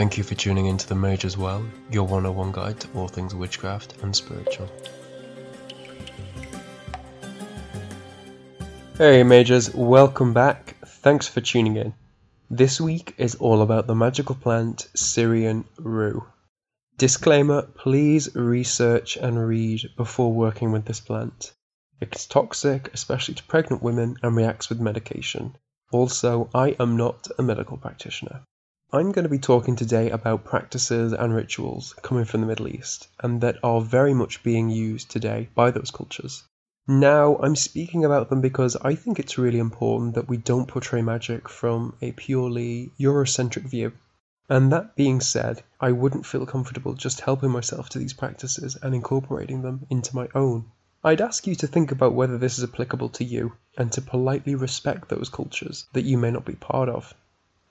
Thank you for tuning into the Mages Well, your 101 guide to all things witchcraft and spiritual. Hey mages, welcome back. Thanks for tuning in. This week is all about the magical plant Syrian rue. Disclaimer, please research and read before working with this plant. It's toxic, especially to pregnant women, and reacts with medication. Also, I am not a medical practitioner. I'm going to be talking today about practices and rituals coming from the Middle East and that are very much being used today by those cultures. Now, I'm speaking about them because I think it's really important that we don't portray magic from a purely Eurocentric view. And that being said, I wouldn't feel comfortable just helping myself to these practices and incorporating them into my own. I'd ask you to think about whether this is applicable to you and to politely respect those cultures that you may not be part of.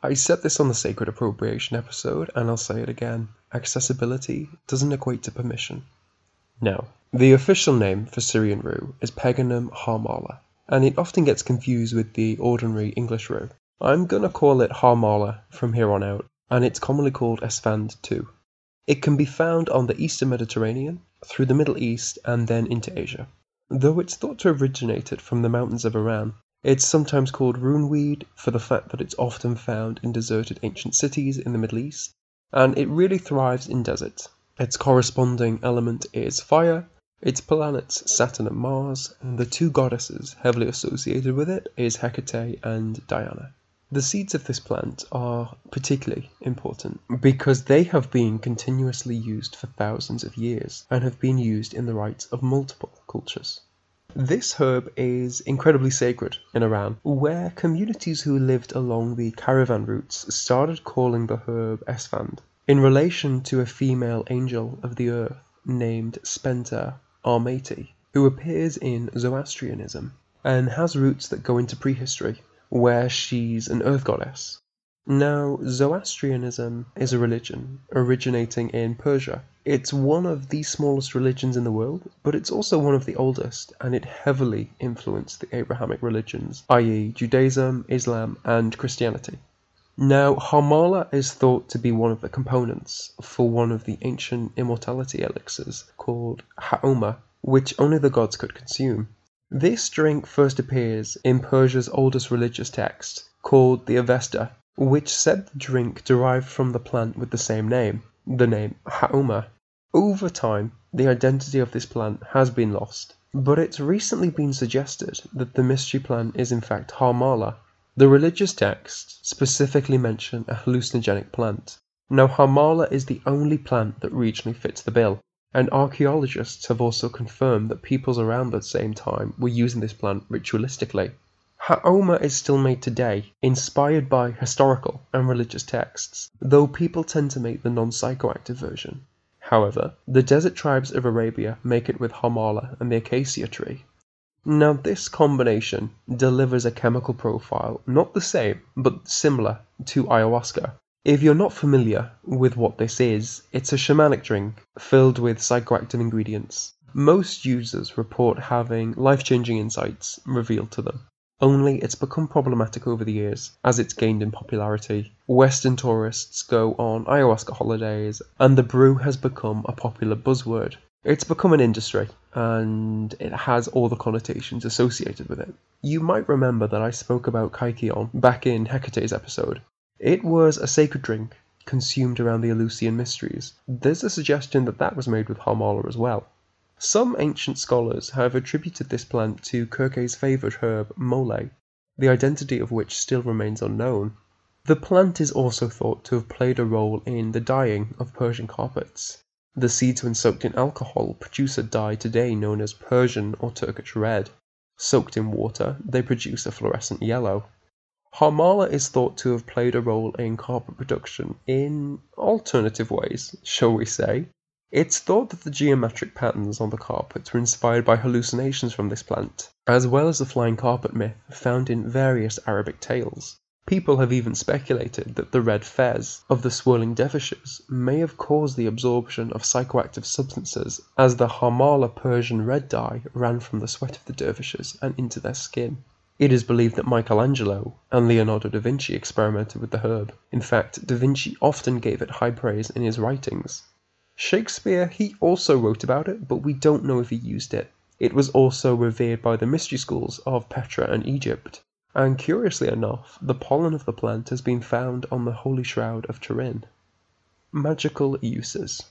I said this on the Sacred Appropriation episode, and I'll say it again. Accessibility doesn't equate to permission. Now, the official name for Syrian rue is Peganum harmala, and it often gets confused with the ordinary English rue. I'm gonna call it harmala from here on out, and it's commonly called esfand too. It can be found on the eastern Mediterranean, through the Middle East, and then into Asia. Though it's thought to have originated from the mountains of Iran, it's sometimes called runeweed for the fact that it's often found in deserted ancient cities in the Middle East, and it really thrives in deserts. Its corresponding element is fire, its planets Saturn and Mars, and the two goddesses heavily associated with it is Hecate and Diana. The seeds of this plant are particularly important because they have been continuously used for thousands of years and have been used in the rites of multiple cultures. This herb is incredibly sacred in Iran, where communities who lived along the caravan routes started calling the herb esfand in relation to a female angel of the earth named Spenta Armaiti, who appears in Zoroastrianism and has roots that go into prehistory, where she's an earth goddess. Now, Zoroastrianism is a religion originating in Persia. It's one of the smallest religions in the world, but it's also one of the oldest, and it heavily influenced the Abrahamic religions, i.e., Judaism, Islam, and Christianity. Now, Harmala is thought to be one of the components for one of the ancient immortality elixirs called Haoma, which only the gods could consume. This drink first appears in Persia's oldest religious text, called the Avesta, which said the drink derived from the plant with the same name, the name Haoma. Over time, the identity of this plant has been lost, but it's recently been suggested that the mystery plant is in fact Harmala. The religious texts specifically mention a hallucinogenic plant. Now, Harmala is the only plant that regionally fits the bill, and archaeologists have also confirmed that peoples around that same time were using this plant ritualistically. Haoma is still made today, inspired by historical and religious texts, though people tend to make the non-psychoactive version. However, the desert tribes of Arabia make it with harmala and the acacia tree. Now this combination delivers a chemical profile not the same, but similar to ayahuasca. If you're not familiar with what this is, it's a shamanic drink filled with psychoactive ingredients Most users report having life changing insights revealed to them. Only it's become problematic over the years as it's gained in popularity. Western tourists go on ayahuasca holidays, and the brew has become a popular buzzword. It's become an industry, and it has all the connotations associated with it. You might remember that I spoke about Kykeon back in Hecate's episode. It was a sacred drink consumed around the Eleusinian mysteries. There's a suggestion that that was made with Harmala as well. Some ancient scholars have attributed this plant to Kirke's favourite herb, mole, the identity of which still remains unknown. The plant is also thought to have played a role in the dyeing of Persian carpets. The seeds when soaked in alcohol produce a dye today known as Persian or Turkish red. Soaked in water, they produce a fluorescent yellow. Harmala is thought to have played a role in carpet production in alternative ways, shall we say. It's thought that the geometric patterns on the carpets were inspired by hallucinations from this plant, as well as the flying carpet myth found in various Arabic tales. People have even speculated that the red fez of the swirling dervishes may have caused the absorption of psychoactive substances, as the Harmala Persian red dye ran from the sweat of the dervishes and into their skin. It is believed that Michelangelo and Leonardo da Vinci experimented with the herb. In fact, da Vinci often gave it high praise in his writings. Shakespeare, he also wrote about it, but we don't know if he used it. It was also revered by the mystery schools of Petra and Egypt. And curiously enough, the pollen of the plant has been found on the Holy Shroud of Turin. Magical uses.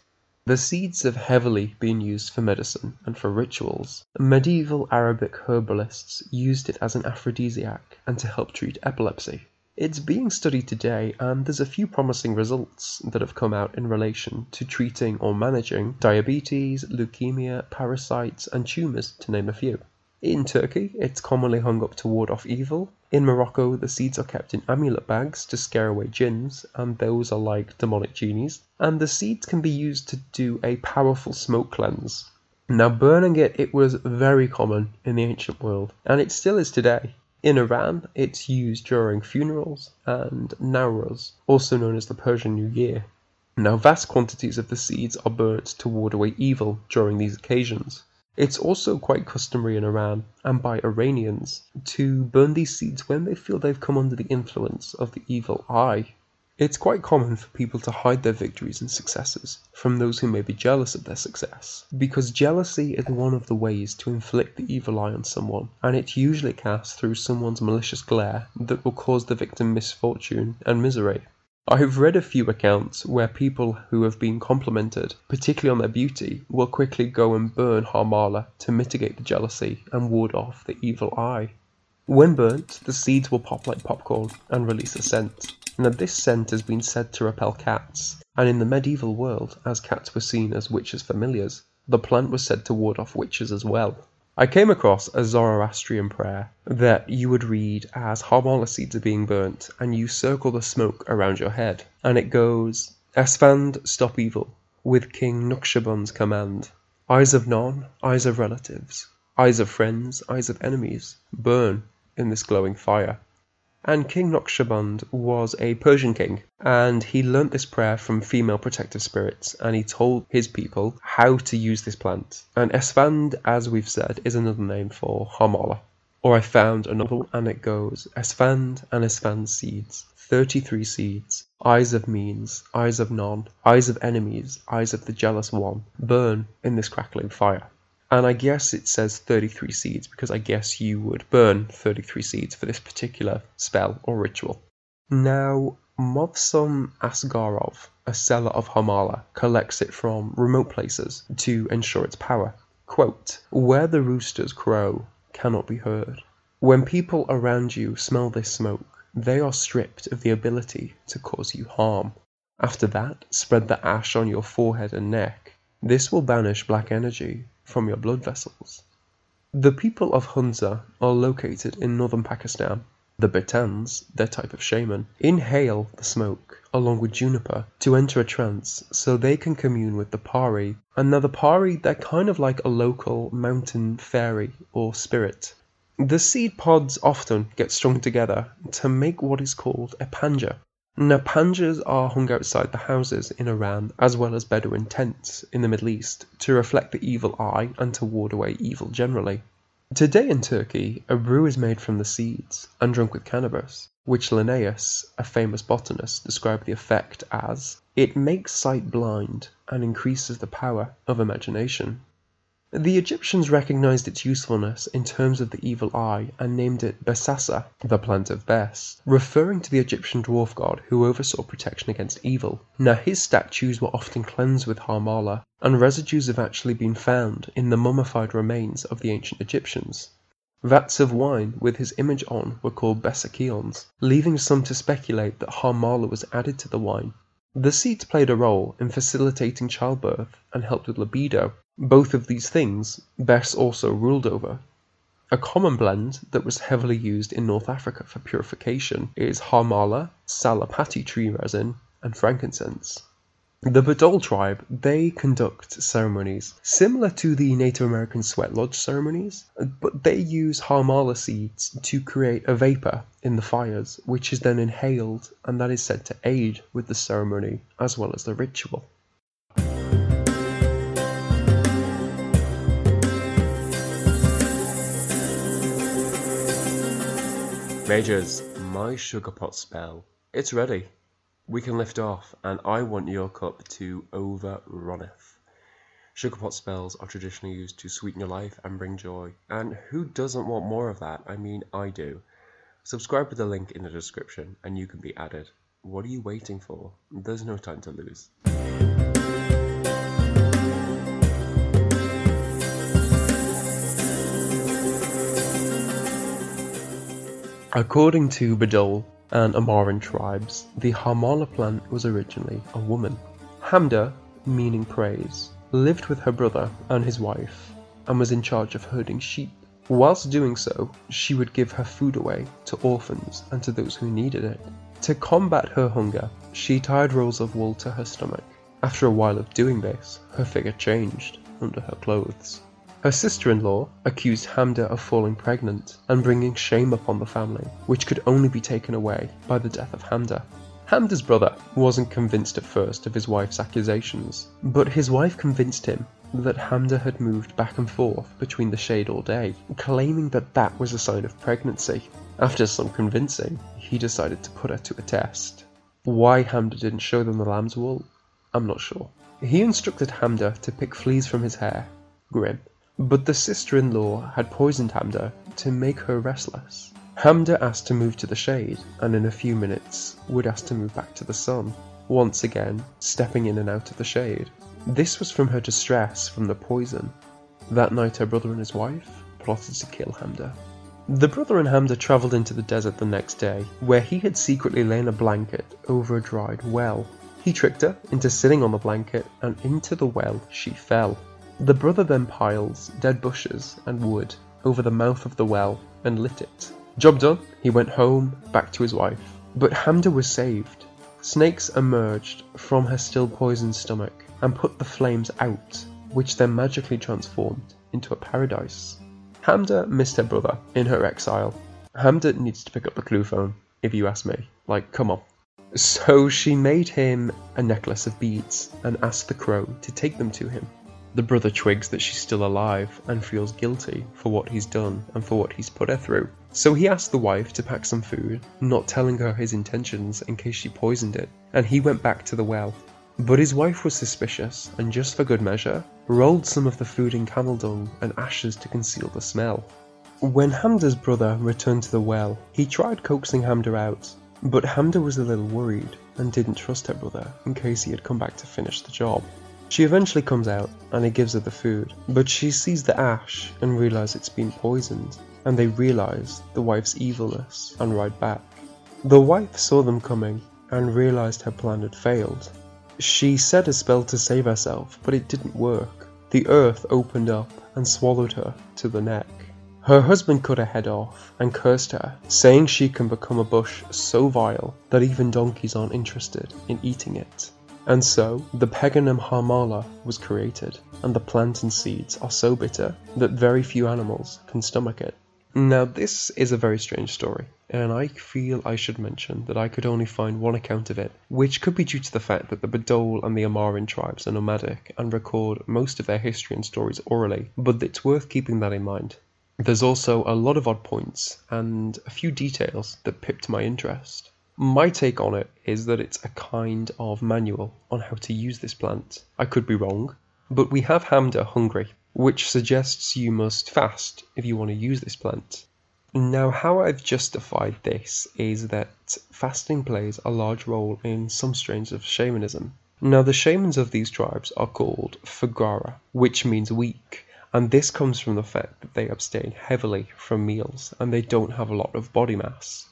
The seeds have heavily been used for medicine and for rituals. Medieval Arabic herbalists used it as an aphrodisiac and to help treat epilepsy. It's being studied today, and there's a few promising results that have come out in relation to treating or managing diabetes, leukemia, parasites, and tumours, to name a few. In Turkey, it's commonly hung up to ward off evil. In Morocco, the seeds are kept in amulet bags to scare away jinns, and those are like demonic genies. And the seeds can be used to do a powerful smoke cleanse. Now, burning it, it was very common in the ancient world, and it still is today. In Iran, it's used during funerals and Nowruz, also known as the Persian New Year. Now, vast quantities of the seeds are burnt to ward away evil during these occasions. It's also quite customary in Iran, and by Iranians, to burn these seeds when they feel they've come under the influence of the evil eye. It's quite common for people to hide their victories and successes from those who may be jealous of their success, because jealousy is one of the ways to inflict the evil eye on someone, and it usually casts through someone's malicious glare that will cause the victim misfortune and misery. I've read a few accounts where people who have been complimented, particularly on their beauty, will quickly go and burn Harmala to mitigate the jealousy and ward off the evil eye. When burnt, the seeds will pop like popcorn and release a scent. Now, this scent has been said to repel cats, and in the medieval world, as cats were seen as witches' familiars, the plant was said to ward off witches as well. I came across a Zoroastrian prayer that you would read as Harmala seeds are being burnt, and you circle the smoke around your head, and it goes, Esfand, stop evil, with King Naqshband's command. Eyes of none, eyes of relatives, eyes of friends, eyes of enemies, burn in this glowing fire. And King Naqshband was a Persian king, and he learnt this prayer from female protective spirits, and he told his people how to use this plant. And Esfand, as we've said, is another name for Harmala. Or I found another, one, and it goes Esfand and Esfand's seeds, 33 seeds, eyes of means, eyes of none, eyes of enemies, eyes of the jealous one, burn in this crackling fire. And I guess it says 33 seeds because I guess you would burn 33 seeds for this particular spell or ritual. Now, Movsum Asgarov, a seller of Harmala, collects it from remote places to ensure its power. Quote, Where the roosters crow cannot be heard. When people around you smell this smoke, they are stripped of the ability to cause you harm. After that, spread the ash on your forehead and neck. This will banish black energy from your blood vessels. The people of Hunza are located in northern Pakistan. The Betans, their type of shaman, inhale the smoke along with juniper to enter a trance so they can commune with the Pari. And now the Pari, they're kind of like a local mountain fairy or spirit. The seed pods often get strung together to make what is called a panja. Now, panjas are hung outside the houses in Iran as well as Bedouin tents in the Middle East to reflect the evil eye and to ward away evil generally. Today in Turkey, a brew is made from the seeds and drunk with cannabis, which Linnaeus, a famous botanist, described the effect as "it makes sight blind and increases the power of imagination." The Egyptians recognized its usefulness in terms of the evil eye and named it Besasa, the plant of Bes, referring to the Egyptian dwarf god who oversaw protection against evil. Now his statues were often cleansed with Harmala, and residues have actually been found in the mummified remains of the ancient Egyptians. Vats of wine with his image on were called Besakions, leaving some to speculate that Harmala was added to the wine. The seeds played a role in facilitating childbirth and helped with libido. Both of these things Bes also ruled over. A common blend that was heavily used in North Africa for purification is Harmala, Salapati tree resin, and frankincense. The Badal tribe, they conduct ceremonies similar to the Native American sweat lodge ceremonies, but they use harmala seeds to create a vapor in the fires, which is then inhaled, and that is said to aid with the ceremony as well as the ritual. Mages, my sugar pot spell, it's ready we can lift off, and I want your cup to overrunneth. Sugarpot spells are traditionally used to sweeten your life and bring joy, and who doesn't want more of that? I mean, I do. Subscribe with the link in the description, and you can be added. What are you waiting for? There's no time to lose. According to Badal, and Amaran tribes, the Harmala plant was originally a woman. Hamda, meaning praise, lived with her brother and his wife and was in charge of herding sheep. Whilst doing so, she would give her food away to orphans and to those who needed it. To combat her hunger, she tied rolls of wool to her stomach. After a while of doing this, her figure changed under her clothes. Her sister-in-law accused Hamda of falling pregnant and bringing shame upon the family, which could only be taken away by the death of Hamda. Hamda's brother wasn't convinced at first of his wife's accusations, but his wife convinced him that Hamda had moved back and forth between the shade all day, claiming that that was a sign of pregnancy. After some convincing, he decided to put her to a test. Why Hamda didn't show them the lamb's wool, I'm not sure. He instructed Hamda to pick fleas from his hair, grim, but the sister-in-law had poisoned Hamda to make her restless. Hamda asked to move to the shade, and in a few minutes would ask to move back to the sun, once again stepping in and out of the shade. This was from her distress from the poison. That night her brother and his wife plotted to kill Hamda. The brother and Hamda travelled into the desert the next day, where he had secretly lain a blanket over a dried well. He tricked her into sitting on the blanket, and into the well she fell. The brother then piles dead bushes and wood over the mouth of the well and lit it. Job done, he went home, back to his wife. But Hamda was saved. Snakes emerged from her still poisoned stomach and put the flames out, which then magically transformed into a paradise. Hamda missed her brother in her exile. Hamda needs to pick up the clue phone, if you ask me. Like, come on. So she made him a necklace of beads and asked the crow to take them to him. The brother twigs that she's still alive and feels guilty for what he's done and for what he's put her through. So he asked the wife to pack some food, not telling her his intentions in case she poisoned it, and he went back to the well. But his wife was suspicious and, just for good measure, rolled some of the food in camel dung and ashes to conceal the smell. When Hamda's brother returned to the well, he tried coaxing Hamda out, but Hamda was a little worried and didn't trust her brother in case he had come back to finish the job. She eventually comes out and he gives her the food, but she sees the ash and realizes it's been poisoned, and they realize the wife's evilness and ride back. The wife saw them coming and realized her plan had failed. She said a spell to save herself, but it didn't work. The earth opened up and swallowed her to the neck. Her husband cut her head off and cursed her, saying she can become a bush so vile that even donkeys aren't interested in eating it. And so, the Peganum harmala was created, and the plant and seeds are so bitter that very few animals can stomach it. Now, this is a very strange story, and I feel I should mention that I could only find one account of it, which could be due to the fact that the Badol and the Amarin tribes are nomadic and record most of their history and stories orally, but it's worth keeping that in mind. There's also a lot of odd points and a few details that pipped my interest. My take on it is that it's a kind of manual on how to use this plant. I could be wrong, but we have Hamda hungry, which suggests you must fast if you want to use this plant. Now, how I've justified this is that fasting plays a large role in some strains of shamanism. Now, the shamans of these tribes are called Fagara, which means weak, and this comes from the fact that they abstain heavily from meals and they don't have a lot of body mass.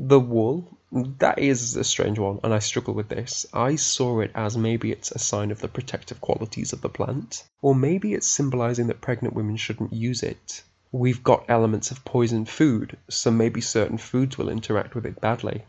The wool, that is a strange one, and I struggle with this. I saw it as maybe it's a sign of the protective qualities of the plant, or maybe it's symbolizing that pregnant women shouldn't use it. We've got elements of poisoned food, so maybe certain foods will interact with it badly.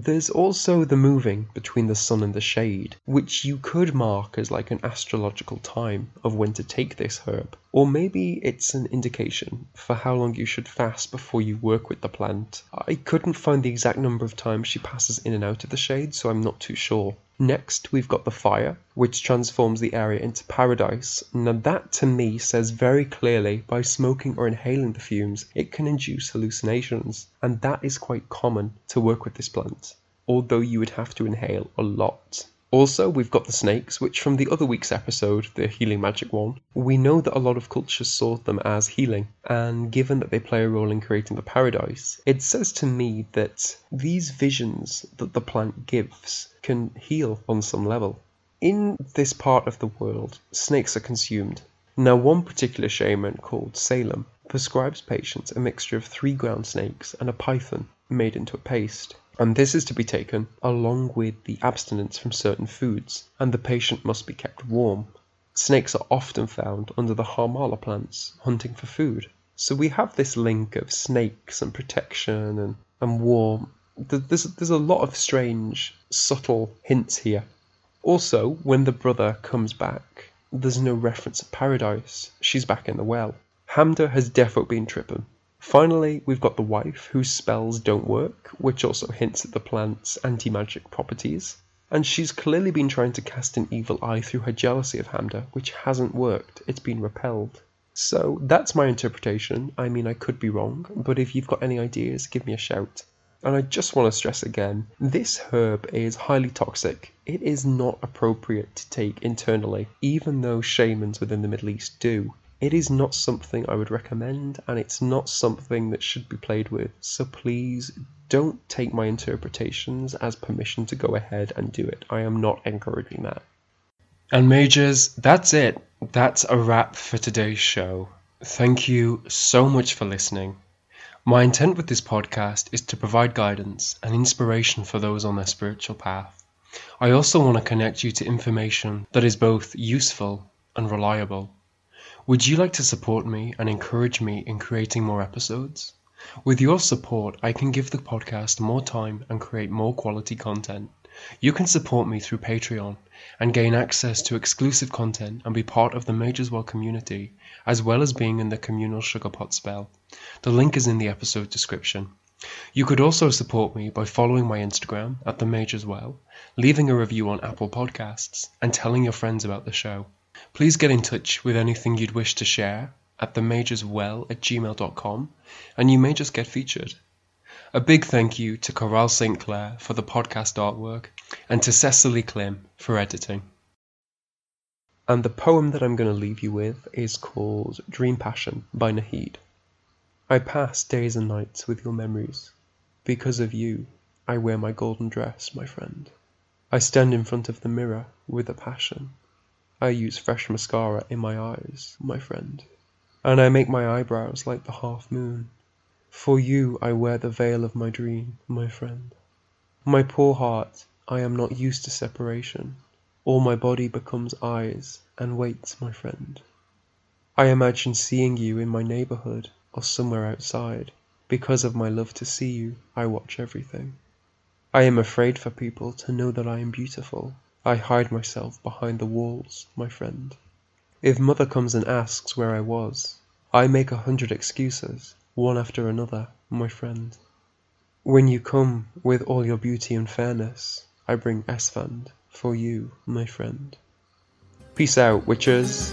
There's also the moving between the sun and the shade, which you could mark as like an astrological time of when to take this herb. Or maybe it's an indication for how long you should fast before you work with the plant. I couldn't find the exact number of times she passes in and out of the shade, so I'm not too sure. Next, we've got the fire, which transforms the area into paradise. Now, that to me says very clearly by smoking or inhaling the fumes, it can induce hallucinations, and that is quite common to work with this plant, although you would have to inhale a lot. Also, we've got the snakes, which from the other week's episode, the healing magic one, we know that a lot of cultures saw them as healing, and given that they play a role in creating the paradise, it says to me that these visions that the plant gives can heal on some level. In this part of the world, snakes are consumed. Now, one particular shaman called Salem prescribes patients a mixture of three ground snakes and a python made into a paste and this is to be taken along with the abstinence from certain foods, and the patient must be kept warm. Snakes are often found under the harmala plants, hunting for food. So we have this link of snakes and protection and, and warm. There's, there's a lot of strange, subtle hints here. Also, when the brother comes back, there's no reference to paradise. She's back in the well. Hamda has defo been tripping. Finally, we've got the wife, whose spells don't work, which also hints at the plant's anti-magic properties. And she's clearly been trying to cast an evil eye through her jealousy of Hamda, which hasn't worked. It's been repelled. So that's my interpretation. I mean, I could be wrong, but if you've got any ideas, give me a shout. And I just want to stress again this herb is highly toxic. It is not appropriate to take internally, even though shamans within the Middle East do. It is not something I would recommend, and it's not something that should be played with. So please don't take my interpretations as permission to go ahead and do it. I am not encouraging that. And mages, that's it. That's a wrap for today's show. Thank you so much for listening. My intent with this podcast is to provide guidance and inspiration for those on their spiritual path. I also want to connect you to information that is both useful and reliable. Would you like to support me and encourage me in creating more episodes? With your support, I can give the podcast more time and create more quality content. You can support me through Patreon and gain access to exclusive content and be part of the Mages Well community, as well as being in the communal sugar pot spell. The link is in the episode description. You could also support me by following my Instagram at the Mages Well, leaving a review on Apple Podcasts, and telling your friends about the show. Please get in touch with anything you'd wish to share at themageswell at gmail.com and you may just get featured. A big thank you to Coral St. Clair for the podcast artwork and to Cecily Klim for editing. And the poem that I'm going to leave you with is called Dream Passion by Nahid. I pass days and nights with your memories. Because of you, I wear my golden dress, my friend. I stand in front of the mirror with a passion. I use fresh mascara in my eyes, my friend, and I make my eyebrows like the half moon. For you I wear the veil of my dream, my friend. My poor heart, I am not used to separation. All my body becomes eyes and waits, my friend. I imagine seeing you in my neighborhood or somewhere outside. Because of my love to see you, I watch everything. I am afraid for people to know that I am beautiful. I hide myself behind the walls, my friend. If mother comes and asks where I was, I make a hundred excuses, one after another, my friend. When you come with all your beauty and fairness, I bring Esfand for you, my friend. Peace out, witches.